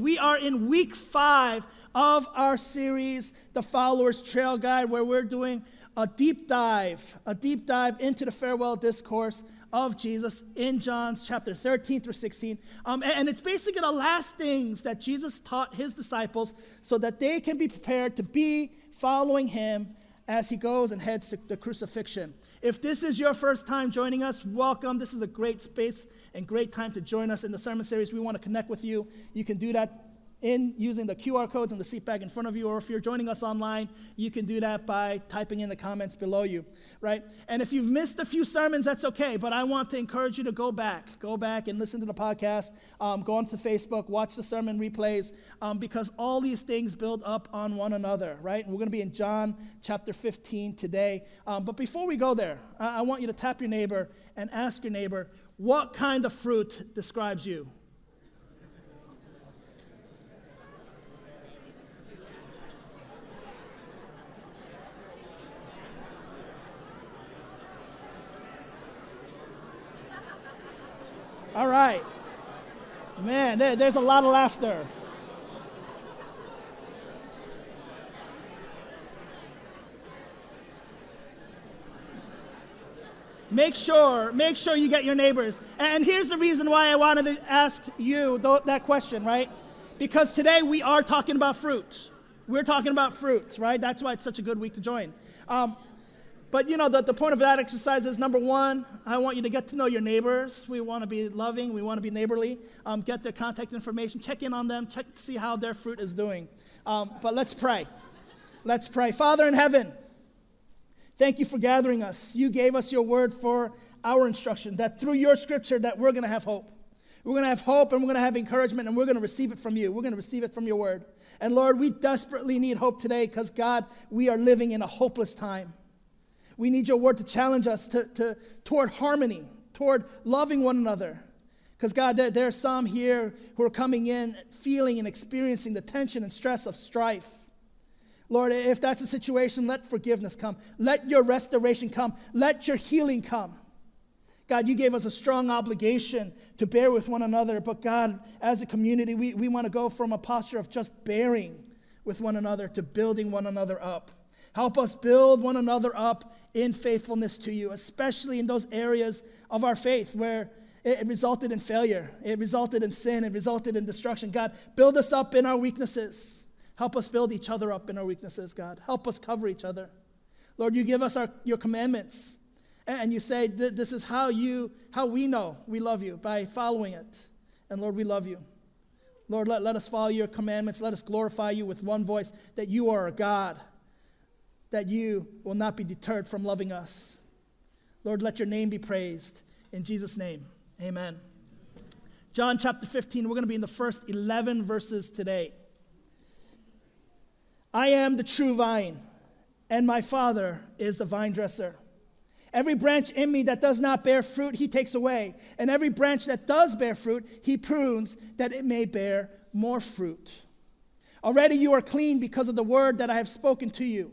We are in week five of our series, The Follower's Trail Guide, where we're doing a deep dive, a deep dive into the farewell discourse of Jesus in John's chapter 13 through 16. Um, and, and it's basically the last things that Jesus taught his disciples so that they can be prepared to be following him as he goes and heads to the crucifixion. If this is your first time joining us, welcome. This is a great space and great time to join us in the sermon series. We want to connect with you. You can do that in using the QR codes in the seat bag in front of you, or if you're joining us online, you can do that by typing in the comments below you, right? And if you've missed a few sermons, that's okay, but I want to encourage you to go back. Go back and listen to the podcast, um, go onto Facebook, watch the sermon replays, um, because all these things build up on one another, right? And we're going to be in John chapter 15 today. Um, but before we go there, I-, I want you to tap your neighbor and ask your neighbor, what kind of fruit describes you? All right. Man, there, there's a lot of laughter. Make sure, make sure you get your neighbors. And here's the reason why I wanted to ask you th- that question, right? Because today we are talking about fruit. We're talking about fruit, right? That's why it's such a good week to join. Um, but you know, the, the point of that exercise is number one, I want you to get to know your neighbors. We want to be loving, we want to be neighborly. Um, get their contact information, check in on them, check to see how their fruit is doing. Um, but let's pray. Let's pray. Father in heaven, thank you for gathering us. You gave us your word for our instruction, that through your scripture that we're going to have hope. We're going to have hope and we're going to have encouragement and we're going to receive it from you. We're going to receive it from your word. And Lord, we desperately need hope today because, God, we are living in a hopeless time. We need your word to challenge us to, to, toward harmony, toward loving one another. Because, God, there, there are some here who are coming in feeling and experiencing the tension and stress of strife. Lord, if that's the situation, let forgiveness come. Let your restoration come. Let your healing come. God, you gave us a strong obligation to bear with one another. But God, as a community, we, we want to go from a posture of just bearing with one another to building one another up. Help us build one another up in faithfulness to you, especially in those areas of our faith where it resulted in failure, it resulted in sin, it resulted in destruction. God, build us up in our weaknesses. Help us build each other up in our weaknesses, God. Help us cover each other. Lord, you give us our, your commandments, and you say this is how you how we know we love you by following it. And Lord, we love you. Lord, let, let us follow your commandments. Let us glorify you with one voice that you are a God that you will not be deterred from loving us. Lord, let your name be praised. In Jesus' name, amen. John chapter 15, we're going to be in the first 11 verses today. I am the true vine, and my Father is the vine dresser. Every branch in me that does not bear fruit, he takes away. And every branch that does bear fruit, he prunes that it may bear more fruit. Already you are clean because of the word that I have spoken to you.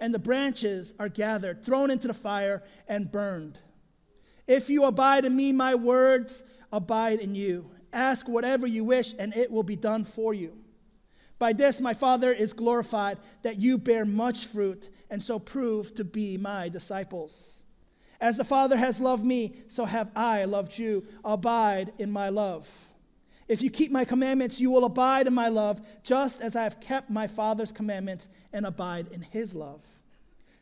and the branches are gathered, thrown into the fire, and burned. If you abide in me, my words abide in you. Ask whatever you wish, and it will be done for you. By this, my Father is glorified, that you bear much fruit, and so prove to be my disciples. As the Father has loved me, so have I loved you. Abide in my love. If you keep my commandments, you will abide in my love, just as I have kept my Father's commandments and abide in his love.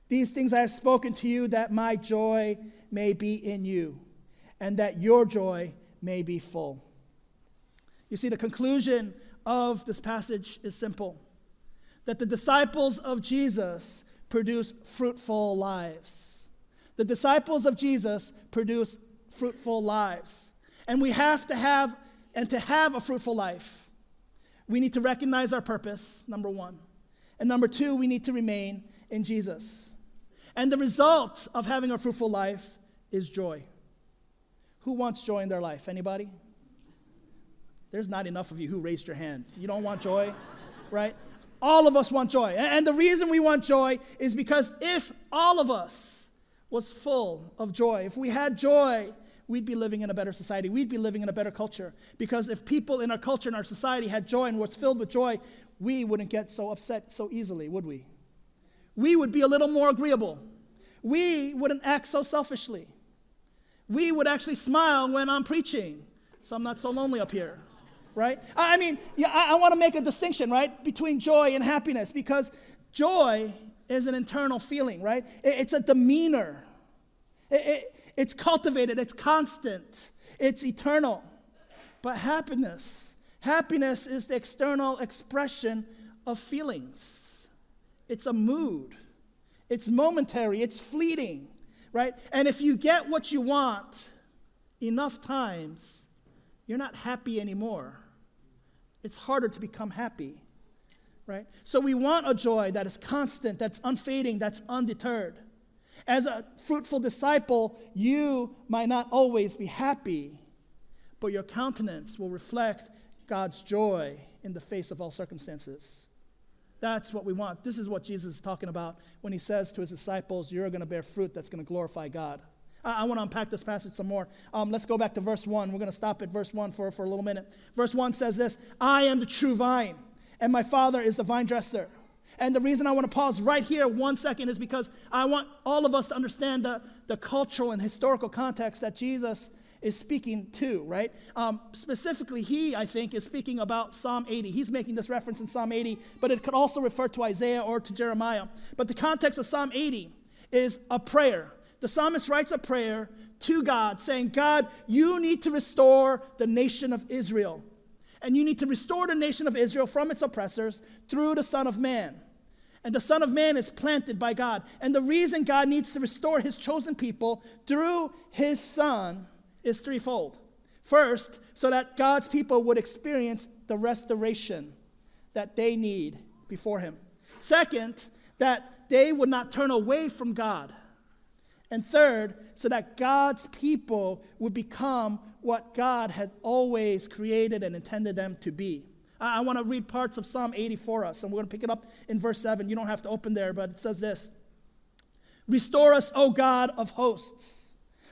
These things I have spoken to you, that my joy may be in you, and that your joy may be full. You see, the conclusion of this passage is simple that the disciples of Jesus produce fruitful lives. The disciples of Jesus produce fruitful lives. And we have to have and to have a fruitful life, We need to recognize our purpose, number one. And number two, we need to remain in Jesus. And the result of having a fruitful life is joy. Who wants joy in their life? Anybody? There's not enough of you who raised your hand. You don't want joy, right? All of us want joy. And the reason we want joy is because if all of us was full of joy, if we had joy, we'd be living in a better society. We'd be living in a better culture. Because if people in our culture and our society had joy and was filled with joy, we wouldn't get so upset so easily, would we? We would be a little more agreeable. We wouldn't act so selfishly. We would actually smile when I'm preaching, so I'm not so lonely up here right? I mean, yeah, I, I want to make a distinction, right, between joy and happiness because joy is an internal feeling, right? It, it's a demeanor. It, it, it's cultivated, it's constant, it's eternal. But happiness, happiness is the external expression of feelings. It's a mood. It's momentary, it's fleeting, right? And if you get what you want enough times, you're not happy anymore it's harder to become happy, right? So we want a joy that is constant, that's unfading, that's undeterred. As a fruitful disciple, you might not always be happy, but your countenance will reflect God's joy in the face of all circumstances. That's what we want. This is what Jesus is talking about when he says to his disciples, You're going to bear fruit that's going to glorify God. I, want to unpack this passage some more. Um, let's go back to verse 1. We're going to stop at verse 1 for, for a little minute. Verse 1 says this I am the true vine, and my Father is the vine dresser. And the reason I want to pause right here one second is because I want all of us to understand the, the cultural and historical context that Jesus is speaking to, right? Um, specifically, he, I think, is speaking about Psalm 80. He's making this reference in Psalm 80, but it could also refer to Isaiah or to Jeremiah. But the context of Psalm 80 is a prayer the psalmist writes a prayer to God saying, God, you need to restore the nation of Israel. And you need to restore the nation of Israel from its oppressors through the Son of Man. And the Son of Man is planted by God. And the reason God needs to restore his chosen people through his Son is threefold. First, so that God's people would experience the restoration that they need before him. Second, that they would not turn away from God and third, so that God's people would become what God had always created and intended them to be. I, want to read parts of Psalm 80 for us, and we're going to pick it up in verse 7. You don't have to open there, but it says this Restore us, O God of hosts.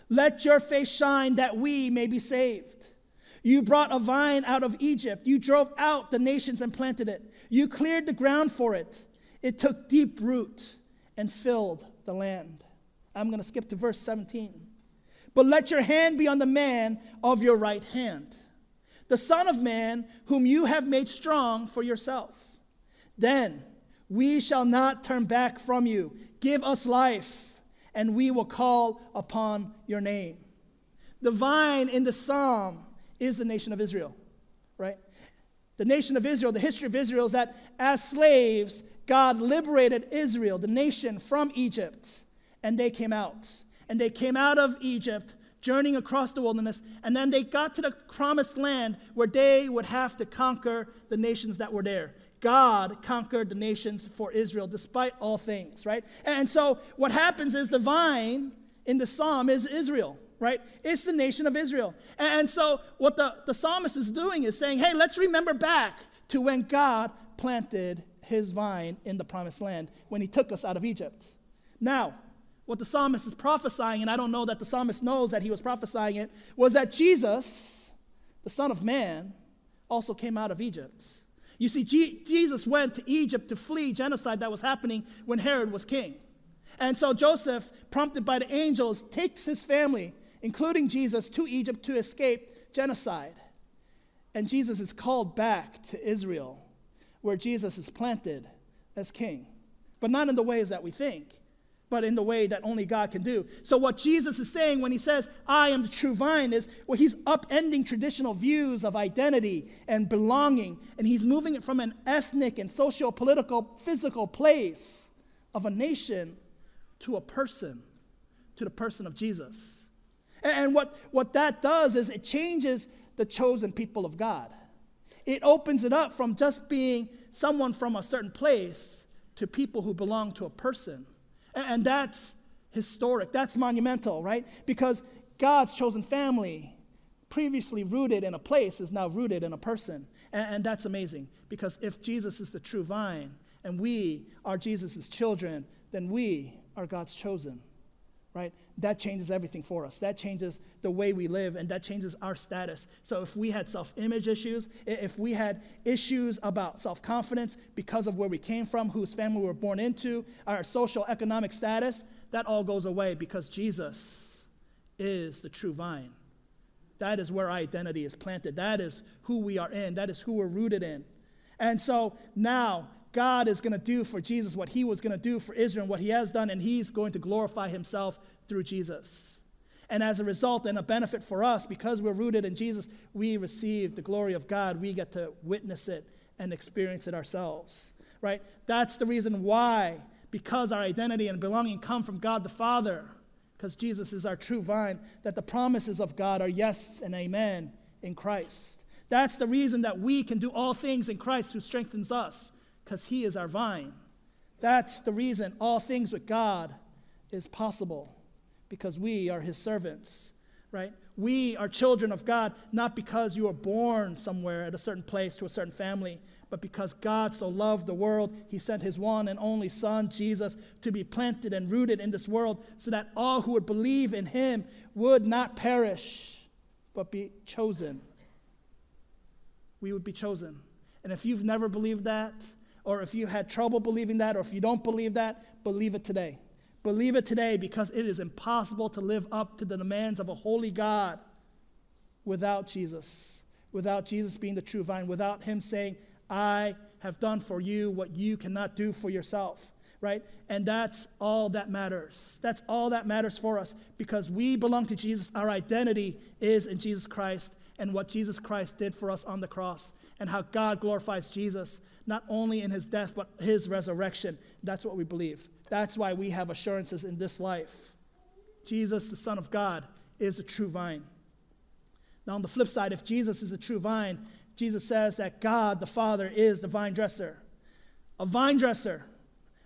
Let your face shine that we may be saved. You brought a vine out of Egypt. You drove out the nations and planted it. You cleared the ground for it. It took deep root and filled the land. I'm going to skip to verse 17. But let your hand be on the man of your right hand, the Son of Man, whom you have made strong for yourself. Then we shall not turn back from you. Give us life, and we will call upon your name. The vine in the psalm is the nation of Israel, right? The nation of Israel, the history of Israel is that as slaves, God liberated Israel, the nation, from Egypt and they came out. And they came out of Egypt, journeying across the wilderness, and then they got to the promised land where they would have to conquer the nations that were there. God conquered the nations for Israel despite all things, right? And so what happens is the vine in the psalm is Israel, right? It's the nation of Israel. And so what the, the psalmist is doing is saying, hey, let's remember back to when God planted his vine in the promised land, when he took us out of Egypt. Now, what the psalmist is prophesying, and I don't know that the psalmist knows that he was prophesying it, was that Jesus, the Son of Man, also came out of Egypt. You see, G- Jesus went to Egypt to flee genocide that was happening when Herod was king. And so Joseph, prompted by the angels, takes his family, including Jesus, to Egypt to escape genocide. And Jesus is called back to Israel, where Jesus is planted as king, but not in the ways that we think but in the way that only God can do. So, what Jesus is saying when he says, I am the true vine, is well, he's upending traditional views of identity and belonging, and he's moving it from an ethnic and socio political, physical place of a nation to a person, to the person of Jesus. And what, what that does is it changes the chosen people of God. It opens it up from just being someone from a certain place to people who belong to a person. And that's historic, that's monumental, right? Because God's chosen family, previously rooted in a place, is now rooted in a person. And, that's amazing because if Jesus is the true vine and we are Jesus' children, then we are God's chosen, right? That changes everything for us. That changes the way we live and that changes our status. So if we had self image issues, if we had issues about self confidence because of where we came from, whose family we were born into, our social economic status, that all goes away because Jesus is the true vine. That is where our identity is planted. That is who we are in. That is who we're rooted in. And so now God is going to do for Jesus what he was going to do for Israel and what he has done, and he's going to glorify himself through Jesus. And as a result and a benefit for us, because we're rooted in Jesus, we receive the glory of God. We get to witness it and experience it ourselves, right? That's the reason why, because our identity and belonging come from God the Father because Jesus is our true vine, that the promises of God are yes and amen in Christ. That's the reason that we can do all things in Christ who strengthens us, because he is our vine. That's the reason all things with God is possible, because we are his servants, right? We are children of God, not because you were born somewhere at a certain place to a certain family, but because God so loved the world, he sent his one and only Son, Jesus, to be planted and rooted in this world so that all who would believe in him would not perish, but be chosen. We would be chosen. And if you've never believed that, or if you had trouble believing that, or if you don't believe that, believe it today. Believe it today because it is impossible to live up to the demands of a holy God without Jesus, without Jesus being the true vine, without Him saying, I have done for you what you cannot do for yourself, right? And that's all that matters. That's all that matters for us because we belong to Jesus. Our identity is in Jesus Christ and what Jesus Christ did for us on the cross and how God glorifies Jesus, not only in his death, but his resurrection. That's what we believe. That's why we have assurances in this life. Jesus, the Son of God, is the true vine. Now, on the flip side, if Jesus is a true vine, Jesus says that God the Father is the vine dresser. A vine dresser.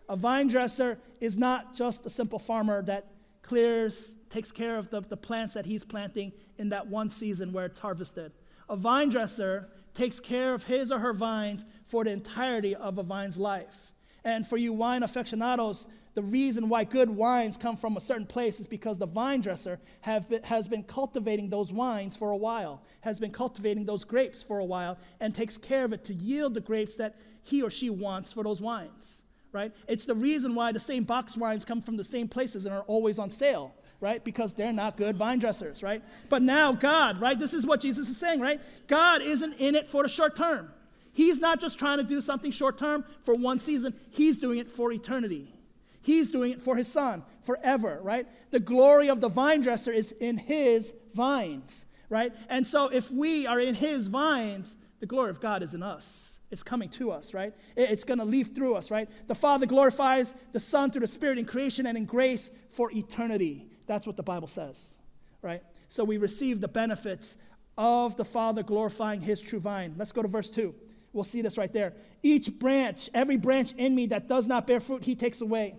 A vine dresser is not just a simple farmer that clears, takes care of the, the plants that he's planting in that one season where it's harvested. A vine dresser takes care of his or her vines for the entirety of a vine's life. And for you wine aficionados, the reason why good wines come from a certain place is because the vine dresser been, has been cultivating those wines for a while, has been cultivating those grapes for a while, and takes care of it to yield the grapes that he or she wants for those wines, right? It's the reason why the same box wines come from the same places and are always on sale, right? Because they're not good vine dressers, right? But now God, right? This is what Jesus is saying, right? God isn't in it for the short term. He's not just trying to do something short term for one season, He's doing it for eternity. He's doing it for his son forever, right? The glory of the vine dresser is in his vines, right? And so if we are in his vines, the glory of God is in us. It's coming to us, right? It's going to leave through us, right? The Father glorifies the Son through the Spirit in creation and in grace for eternity. That's what the Bible says, right? So we receive the benefits of the Father glorifying his true vine. Let's go to verse 2. We'll see this right there. Each branch, every branch in me that does not bear fruit, he takes away.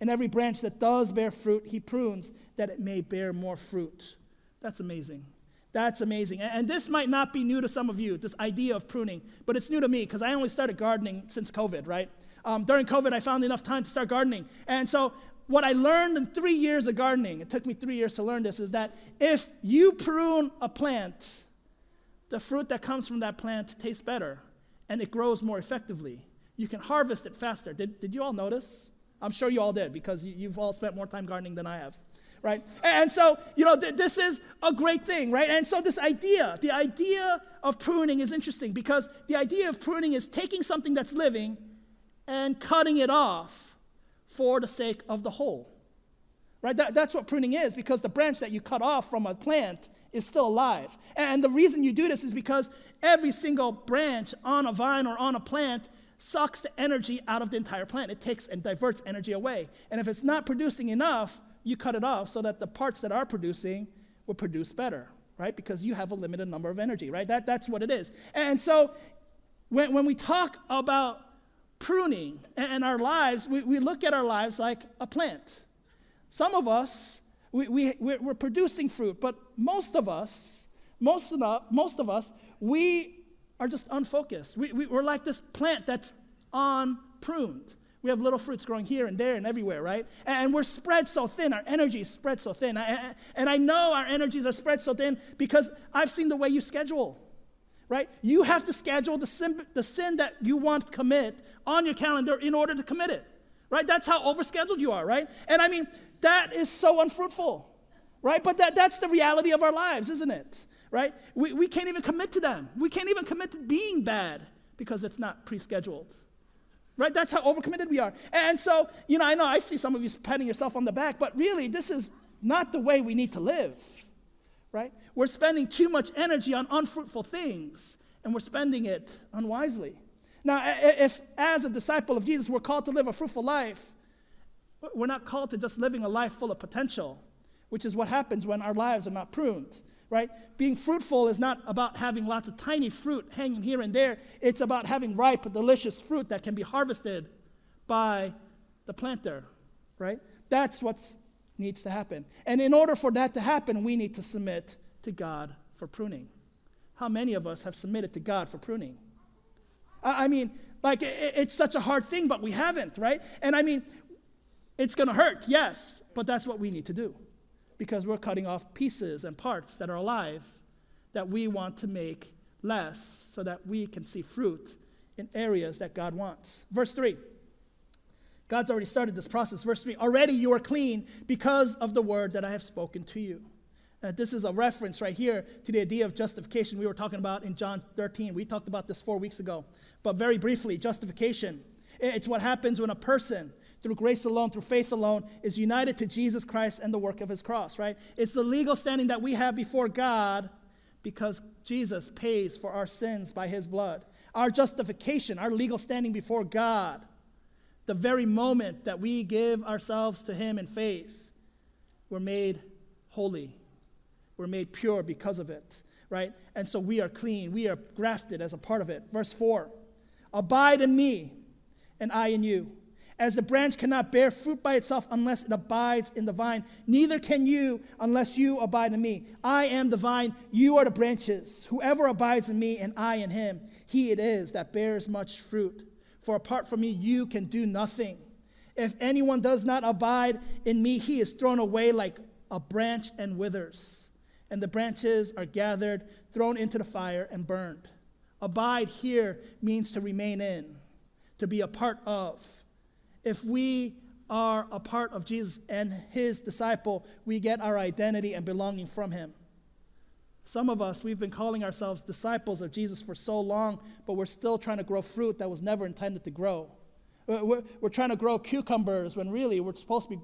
And every branch that does bear fruit, he prunes that it may bear more fruit. That's amazing. That's amazing. And this might not be new to some of you, this idea of pruning, but it's new to me because I only started gardening since COVID, right? Um, during COVID, I found enough time to start gardening. And so, what I learned in three years of gardening, it took me three years to learn this, is that if you prune a plant, the fruit that comes from that plant tastes better and it grows more effectively. You can harvest it faster. Did, did you all notice? I'm sure you all did because you've all spent more time gardening than I have, right? And so, you know, th- this is a great thing, right? And so, this idea, the idea of pruning is interesting because the idea of pruning is taking something that's living and cutting it off for the sake of the whole, right? That, that's what pruning is because the branch that you cut off from a plant is still alive. And the reason you do this is because every single branch on a vine or on a plant sucks the energy out of the entire plant. It takes and diverts energy away. And if it's not producing enough, you cut it off so that the parts that are producing will produce better, right? Because you have a limited number of energy, right? That, that's what it is. And so when, when we talk about pruning and our lives, we, we look at our lives like a plant. Some of us, we, we, we're producing fruit, but most of us, most of, the, most of us, we are just unfocused. We, we, we're like this plant that's unpruned. We have little fruits growing here and there and everywhere, right? And we're spread so thin. Our energy is spread so thin. And I know our energies are spread so thin because I've seen the way you schedule, right? You have to schedule the sin, the sin that you want to commit on your calendar in order to commit it, right? That's how overscheduled you are, right? And I mean, that is so unfruitful, right? But that, that's the reality of our lives, isn't it? Right? We, we can't even commit to them. We can't even commit to being bad because it's not pre scheduled. Right? That's how overcommitted we are. And so, you know, I know I see some of you patting yourself on the back, but really, this is not the way we need to live. Right? We're spending too much energy on unfruitful things, and we're spending it unwisely. Now, if as a disciple of Jesus, we're called to live a fruitful life, we're not called to just living a life full of potential, which is what happens when our lives are not pruned right? Being fruitful is not about having lots of tiny fruit hanging here and there. It's about having ripe, delicious fruit that can be harvested by the planter, right? That's what needs to happen. And in order for that to happen, we need to submit to God for pruning. How many of us have submitted to God for pruning? I, mean, like, it's such a hard thing, but we haven't, right? And I mean, it's going to hurt, yes, but that's what we need to do because we're cutting off pieces and parts that are alive that we want to make less so that we can see fruit in areas that God wants. Verse 3. God's already started this process. Verse 3 Already you are clean because of the word that I have spoken to you. Uh, this is a reference right here to the idea of justification we were talking about in John 13. We talked about this four weeks ago. But very briefly, justification. It's what happens when a person through grace alone, through faith alone, is united to Jesus Christ and the work of his cross, right? It's the legal standing that we have before God because Jesus pays for our sins by his blood. Our justification, our legal standing before God, the very moment that we give ourselves to him in faith, we're made holy. We're made pure because of it, right? And so we are clean. We are grafted as a part of it. Verse 4 Abide in me, and I in you as the branch cannot bear fruit by itself unless it abides in the vine, neither can you unless you abide in me. I am the vine, you are the branches. Whoever abides in me and I in him, he it is that bears much fruit. For apart from me, you can do nothing. If anyone does not abide in me, he is thrown away like a branch and withers. And the branches are gathered, thrown into the fire, and burned. Abide here means to remain in, to be a part of if we are a part of Jesus and his disciple, we get our identity and belonging from him. Some of us, we've been calling ourselves disciples of Jesus for so long, but we're still trying to grow fruit that was never intended to grow. We're, we're trying to grow cucumbers when really we're supposed to be,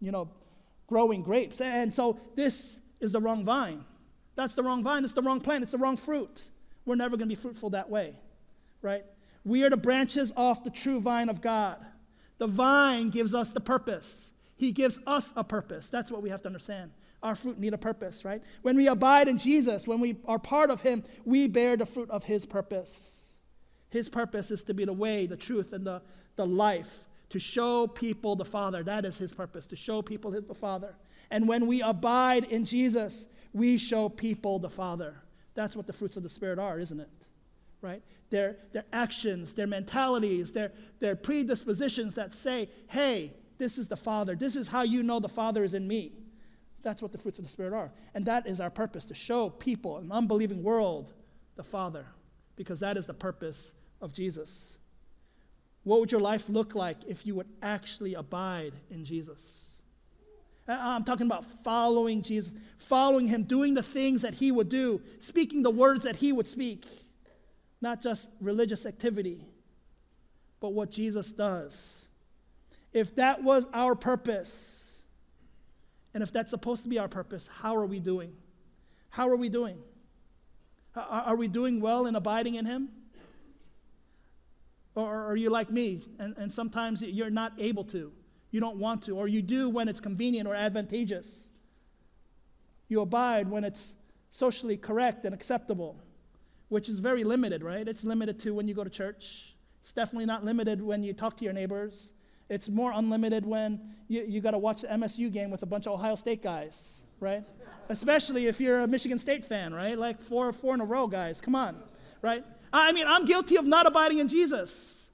you know, growing grapes. And so this is the wrong vine. That's the wrong vine. It's the wrong plant. It's the wrong fruit. We're never going to be fruitful that way, right? We are the branches off the true vine of God. The vine gives us the purpose. He gives us a purpose. That's what we have to understand. Our fruit need a purpose, right? When we abide in Jesus, when we are part of Him, we bear the fruit of His purpose. His purpose is to be the way, the truth, and the, the life, to show people the Father. That is His purpose, to show people his, the Father. And when we abide in Jesus, we show people the Father. That's what the fruits of the Spirit are, isn't it? Right? their, their actions, their mentalities, their, their predispositions that say, hey, this is the Father. This is how you know the Father is in me. That's what the fruits of the Spirit are. And that is our purpose to show people, an unbelieving world, the Father, because that is the purpose of Jesus. What would your life look like if you would actually abide in Jesus? Uh, uh, I'm talking about following Jesus, following Him, doing the things that He would do, speaking the words that He would speak not just religious activity, but what Jesus does. If that was our purpose, and if that's supposed to be our purpose, how are we doing? How are we doing? Uh, are we doing well in abiding in Him? Or are you like me, and, and sometimes you're not able to? You don't want to, or you do when it's convenient or advantageous. You abide when it's socially correct and acceptable which is very limited, right? It's limited to when you go to church. It's definitely not limited when you talk to your neighbors. It's more unlimited when you, you got to watch the MSU game with a bunch of Ohio State guys, right? Especially if you're a Michigan State fan, right? Like four, four in a row, guys. Come on, right? I mean, I'm guilty of not abiding in Jesus.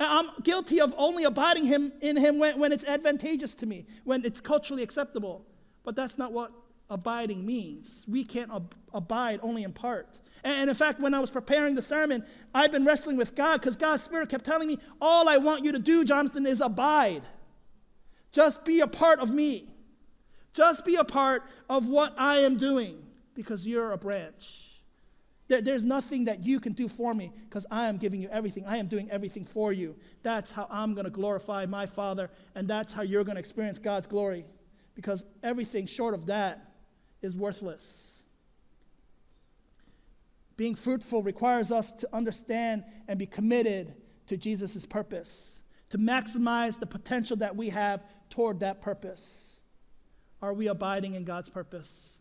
I'm guilty of only abiding him, in him when, when it's advantageous to me, when it's culturally acceptable. But that's not what abiding means. We can't ab- abide only in part. And, and in fact, when I was preparing the sermon, I've been wrestling with God because God's Spirit kept telling me, All I want you to do, Jonathan, is abide. Just be a part of me. Just be a part of what I am doing because you're a branch. There, there's nothing that you can do for me because I am giving you everything. I am doing everything for you. That's how I'm going to glorify my Father, and that's how you're going to experience God's glory because everything short of that is worthless. Being fruitful requires us to understand and be committed to Jesus' purpose, to maximize the potential that we have toward that purpose. Are we abiding in God's purpose?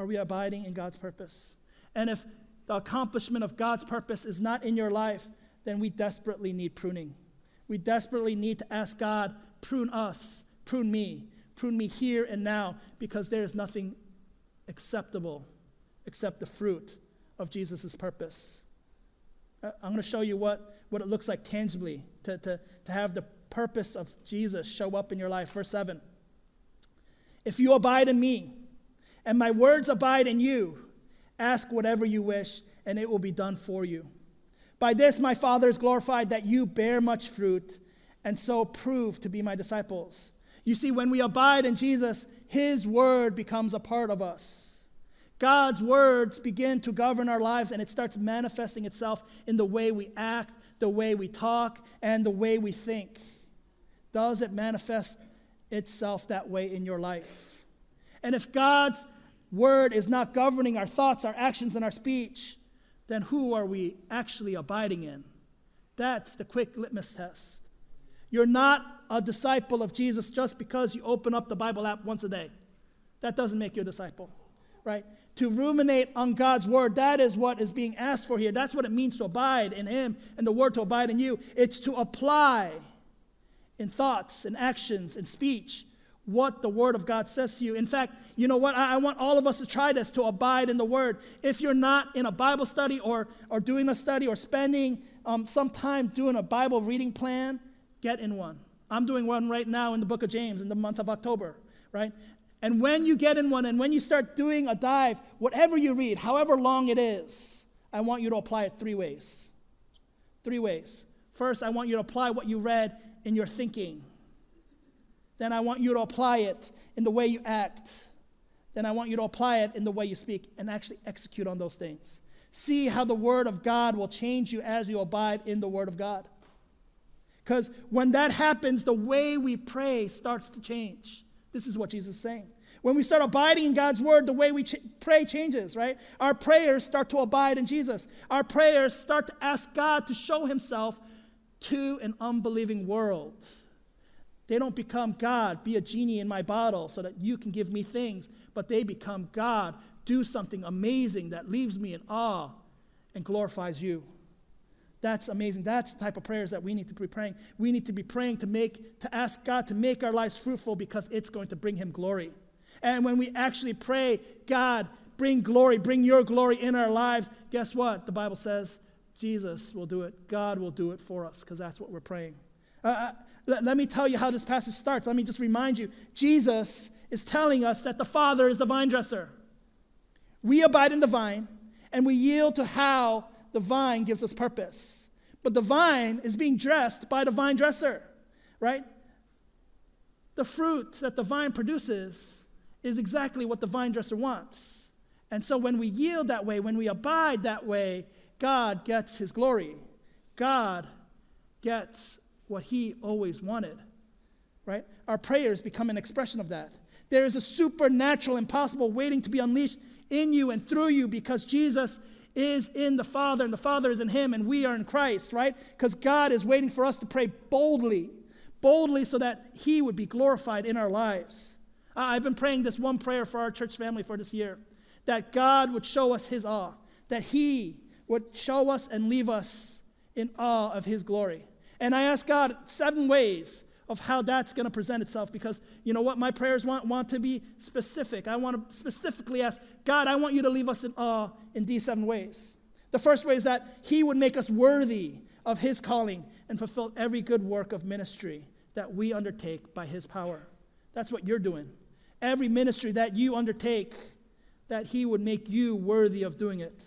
Are we abiding in God's purpose? And if the accomplishment of God's purpose is not in your life, then we desperately need pruning. We desperately need to ask God, prune us, prune me, prune me here and now, because there is nothing acceptable except the fruit of Jesus' purpose. Uh, I'm going to show you what, what it looks like tangibly to, to, to have the purpose of Jesus show up in your life. Verse 7 If you abide in me, and my words abide in you. Ask whatever you wish, and it will be done for you. By this my Father is glorified that you bear much fruit, and so prove to be my disciples. You see, when we abide in Jesus, his word becomes a part of us. God's words begin to govern our lives, and it starts manifesting itself in the way we act, the way we talk, and the way we think. Does it manifest itself that way in your life? And if God's word is not governing our thoughts, our actions, and our speech, then who are we actually abiding in? That's the quick litmus test. You're not a disciple of Jesus just because you open up the Bible app once a day. That doesn't make you a disciple, right? To ruminate on God's word, that is what is being asked for here. That's what it means to abide in Him and the word to abide in you. It's to apply in thoughts and actions and speech what the Word of God says to you. In fact, you know what? I, I, want all of us to try this to abide in the Word. If you're not in a Bible study or, or doing a study or spending um, some time doing a Bible reading plan, get in one. I'm doing one right now in the book of James in the month of October, right? And when you get in one and when you start doing a dive, whatever you read, however long it is, I want you to apply it three ways. Three ways. First, I want you to apply what you read in your thinking then I want you to apply it in the way you act. Then I want you to apply it in the way you speak and actually execute on those things. See how the Word of God will change you as you abide in the Word of God. Because when that happens, the way we pray starts to change. This is what Jesus is saying. When we start abiding in God's word, the way we ch- pray changes, right? Our prayers start to abide in Jesus. Our prayers start to ask God to show himself to an unbelieving world. They don't become God, be a genie in my bottle so that you can give me things, but they become God, do something amazing that leaves me in awe and glorifies you. That's amazing. That's the type of prayers that we need to be praying. We need to be praying to make to ask God to make our lives fruitful because it's going to bring him glory. And when we actually pray, God, bring glory, bring your glory in our lives, guess what? The Bible says Jesus will do it. God will do it for us because that's what we're praying. Uh, uh let, let me tell you how this passage starts. Let me just remind you Jesus is telling us that the Father is the vine dresser. We abide in the vine, and we yield to how the vine gives us purpose. But the vine is being dressed by the vine dresser, right? The fruit that the vine produces is exactly what the vine dresser wants. And so when we yield that way, when we abide that way, God gets his glory. God gets what he always wanted, right? Our prayers become an expression of that. There is a supernatural, impossible waiting to be unleashed in you and through you because Jesus is in the Father and the Father is in him and we are in Christ, right? Because God is waiting for us to pray boldly, boldly so that he would be glorified in our lives. I've been praying this one prayer for our church family for this year that God would show us his awe, that he would show us and leave us in awe of his glory. And I ask God seven ways of how that's going to present itself because you know what? My prayers want want to be specific. I want to specifically ask god i want you to leave us in awe in these seven ways. The first way is that he would make us worthy of his calling and fulfill every good work of ministry that we undertake by his power. That's what you're doing. Every ministry that you undertake that he would make you worthy of doing it.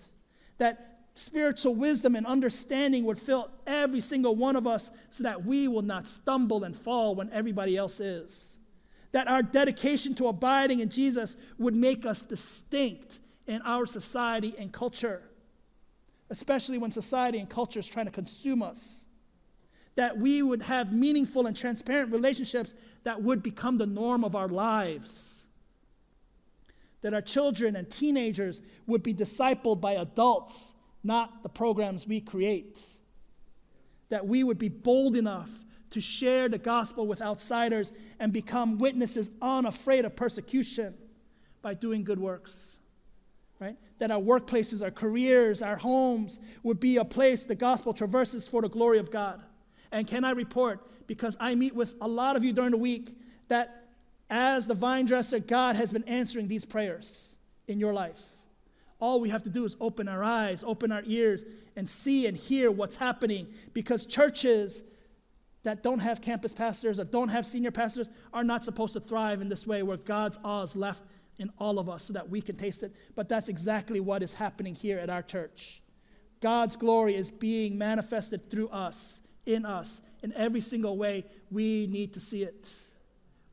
That spiritual wisdom and understanding would fill every single one of us so that we will not stumble and fall when everybody else is. That our dedication to abiding in Jesus would make us distinct in our society and culture, especially when society and culture is trying to consume us. That we would have meaningful and transparent relationships that would become the norm of our lives. That our children and teenagers would be discipled by adults not the programs we create. That we would be bold enough to share the gospel with outsiders and become witnesses unafraid of persecution by doing good works. Right? That our workplaces, our careers, our homes would be a place the gospel traverses for the glory of God. And can I report, because I meet with a lot of you during the week, that as the vine dresser, God has been answering these prayers in your life. All we have to do is open our eyes, open our ears, and see and hear what's happening because churches that don't have campus pastors or don't have senior pastors are not supposed to thrive in this way where God's awe is left in all of us so that we can taste it. But that's exactly what is happening here at our church. God's glory is being manifested through us, in us, in every single way. We need to see it.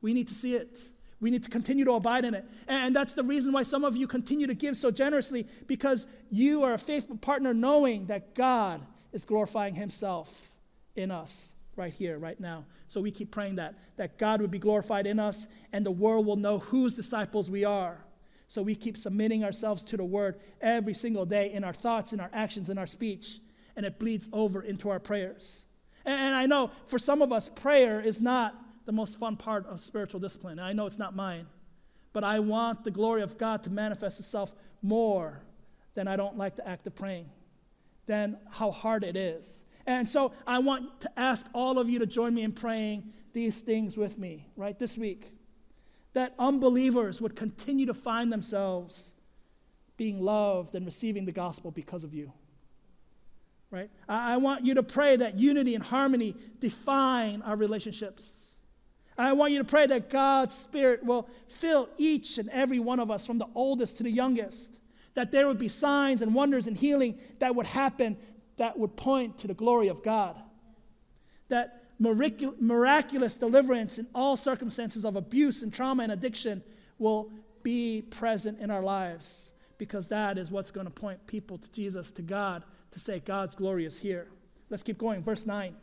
We need to see it. We need to continue to abide in it. And that's the reason why some of you continue to give so generously because you are a faithful partner knowing that God is glorifying himself in us right here, right now. So we keep praying that, that God would be glorified in us and the world will know whose disciples we are. So we keep submitting ourselves to the word every single day in our thoughts, in our actions, in our speech, and it bleeds over into our prayers. And I know for some of us, prayer is not the most fun part of spiritual discipline. And I know it's not mine, but I want the glory of God to manifest itself more than I don't like the act of praying, than how hard it is. And so I want to ask all of you to join me in praying these things with me, right, this week. That unbelievers would continue to find themselves being loved and receiving the gospel because of you. Right? I, I want you to pray that unity and harmony define our relationships I want you to pray that God's Spirit will fill each and every one of us, from the oldest to the youngest, that there would be signs and wonders and healing that would happen that would point to the glory of God. That miraculous deliverance in all circumstances of abuse and trauma and addiction will be present in our lives because that is what's going to point people to Jesus, to God, to say God's glory is here. Let's keep going. Verse 9.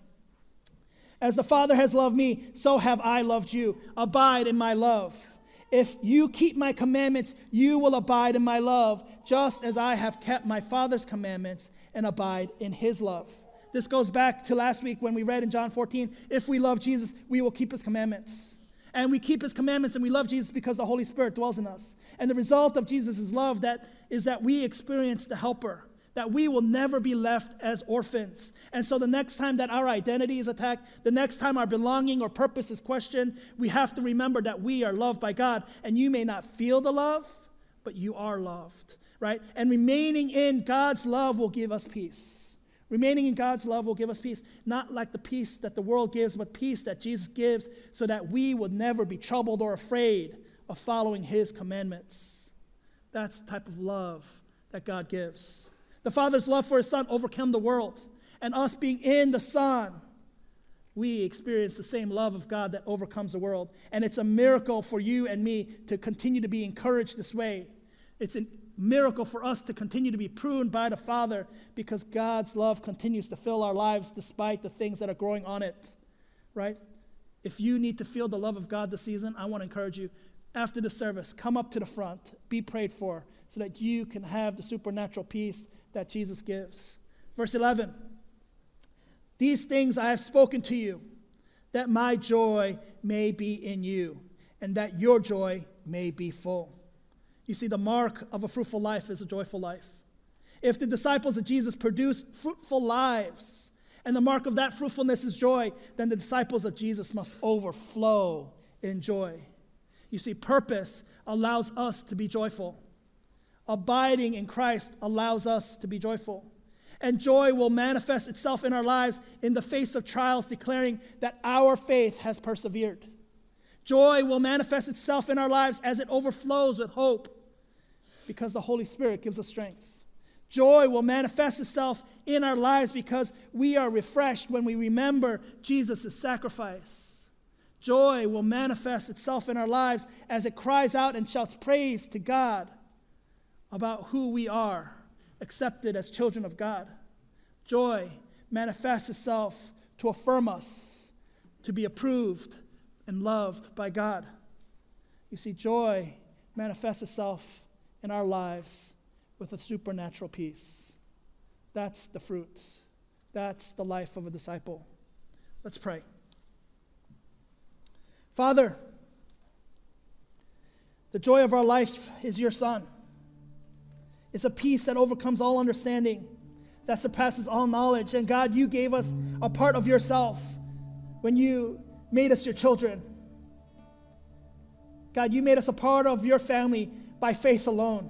As the Father has loved me, so have I loved you. Abide in my love. If you keep my commandments, you will abide in my love, just as I have kept my Father's commandments and abide in his love. This goes back to last week when we read in John 14 if we love Jesus, we will keep his commandments. And we keep his commandments and we love Jesus because the Holy Spirit dwells in us. And the result of Jesus' love that is that we experience the helper that we will never be left as orphans. And so the next time that our identity is attacked, the next time our belonging or purpose is questioned, we have to remember that we are loved by God. And you may not feel the love, but you are loved, right? And remaining in God's love will give us peace. Remaining in God's love will give us peace, not like the peace that the world gives, but peace that Jesus gives so that we would never be troubled or afraid of following his commandments. That's the type of love that God gives. The Father's love for His Son overcame the world. And us being in the Son, we experience the same love of God that overcomes the world. And it's a miracle for you and me to continue to be encouraged this way. It's a miracle for us to continue to be pruned by the Father because God's love continues to fill our lives despite the things that are growing on it. Right? If you need to feel the love of God this season, I want to encourage you after the service, come up to the front, be prayed for, so that you can have the supernatural peace that Jesus gives. Verse 11 These things I have spoken to you, that my joy may be in you, and that your joy may be full. You see, the mark of a fruitful life is a joyful life. If the disciples of Jesus produce fruitful lives, and the mark of that fruitfulness is joy, then the disciples of Jesus must overflow in joy. You see, purpose allows us to be joyful. Abiding in Christ allows us to be joyful. And joy will manifest itself in our lives in the face of trials, declaring that our faith has persevered. Joy will manifest itself in our lives as it overflows with hope because the Holy Spirit gives us strength. Joy will manifest itself in our lives because we are refreshed when we remember Jesus' sacrifice. Joy will manifest itself in our lives as it cries out and shouts praise to God about who we are, accepted as children of God. Joy manifests itself to affirm us, to be approved and loved by God. You see, joy manifests itself in our lives with a supernatural peace. That's the fruit. That's the life of a disciple. Let's pray. Father, the joy of our life is your Son. It's a peace that overcomes all understanding, that surpasses all knowledge. And God, you gave us a part of yourself when you made us your children. God, you made us a part of your family by faith alone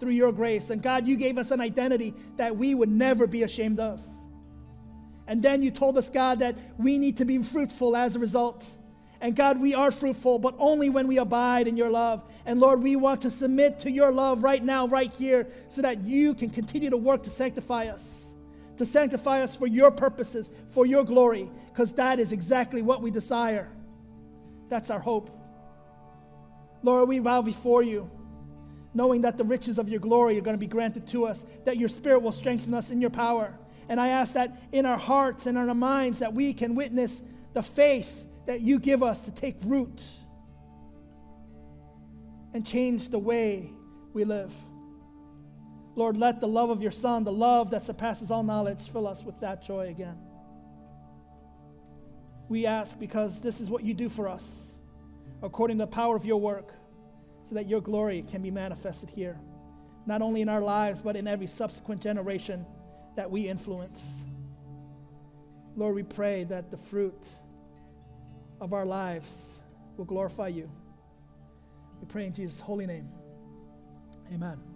through your grace. And God, you gave us an identity that we would never be ashamed of. And then you told us, God, that we need to be fruitful as a result. And God, we are fruitful, but only when we abide in your love. And Lord, we want to submit to your love right now, right here, so that you can continue to work to sanctify us, to sanctify us for your purposes, for your glory, because that is exactly what we desire. That's our hope. Lord, we bow before you knowing that the riches of your glory are going to be granted to us, that your spirit will strengthen us in your power. And I ask that in our hearts and in our minds that we can witness the faith that you give us to take root and change the way we live. Lord, let the love of your Son, the love that surpasses all knowledge, fill us with that joy again. We ask because this is what you do for us, according to the power of your work so that your glory can be manifested here, not only in our lives, but in every subsequent generation that we influence. Lord, we pray that the fruit of our lives will glorify you. We pray in Jesus' holy name. Amen.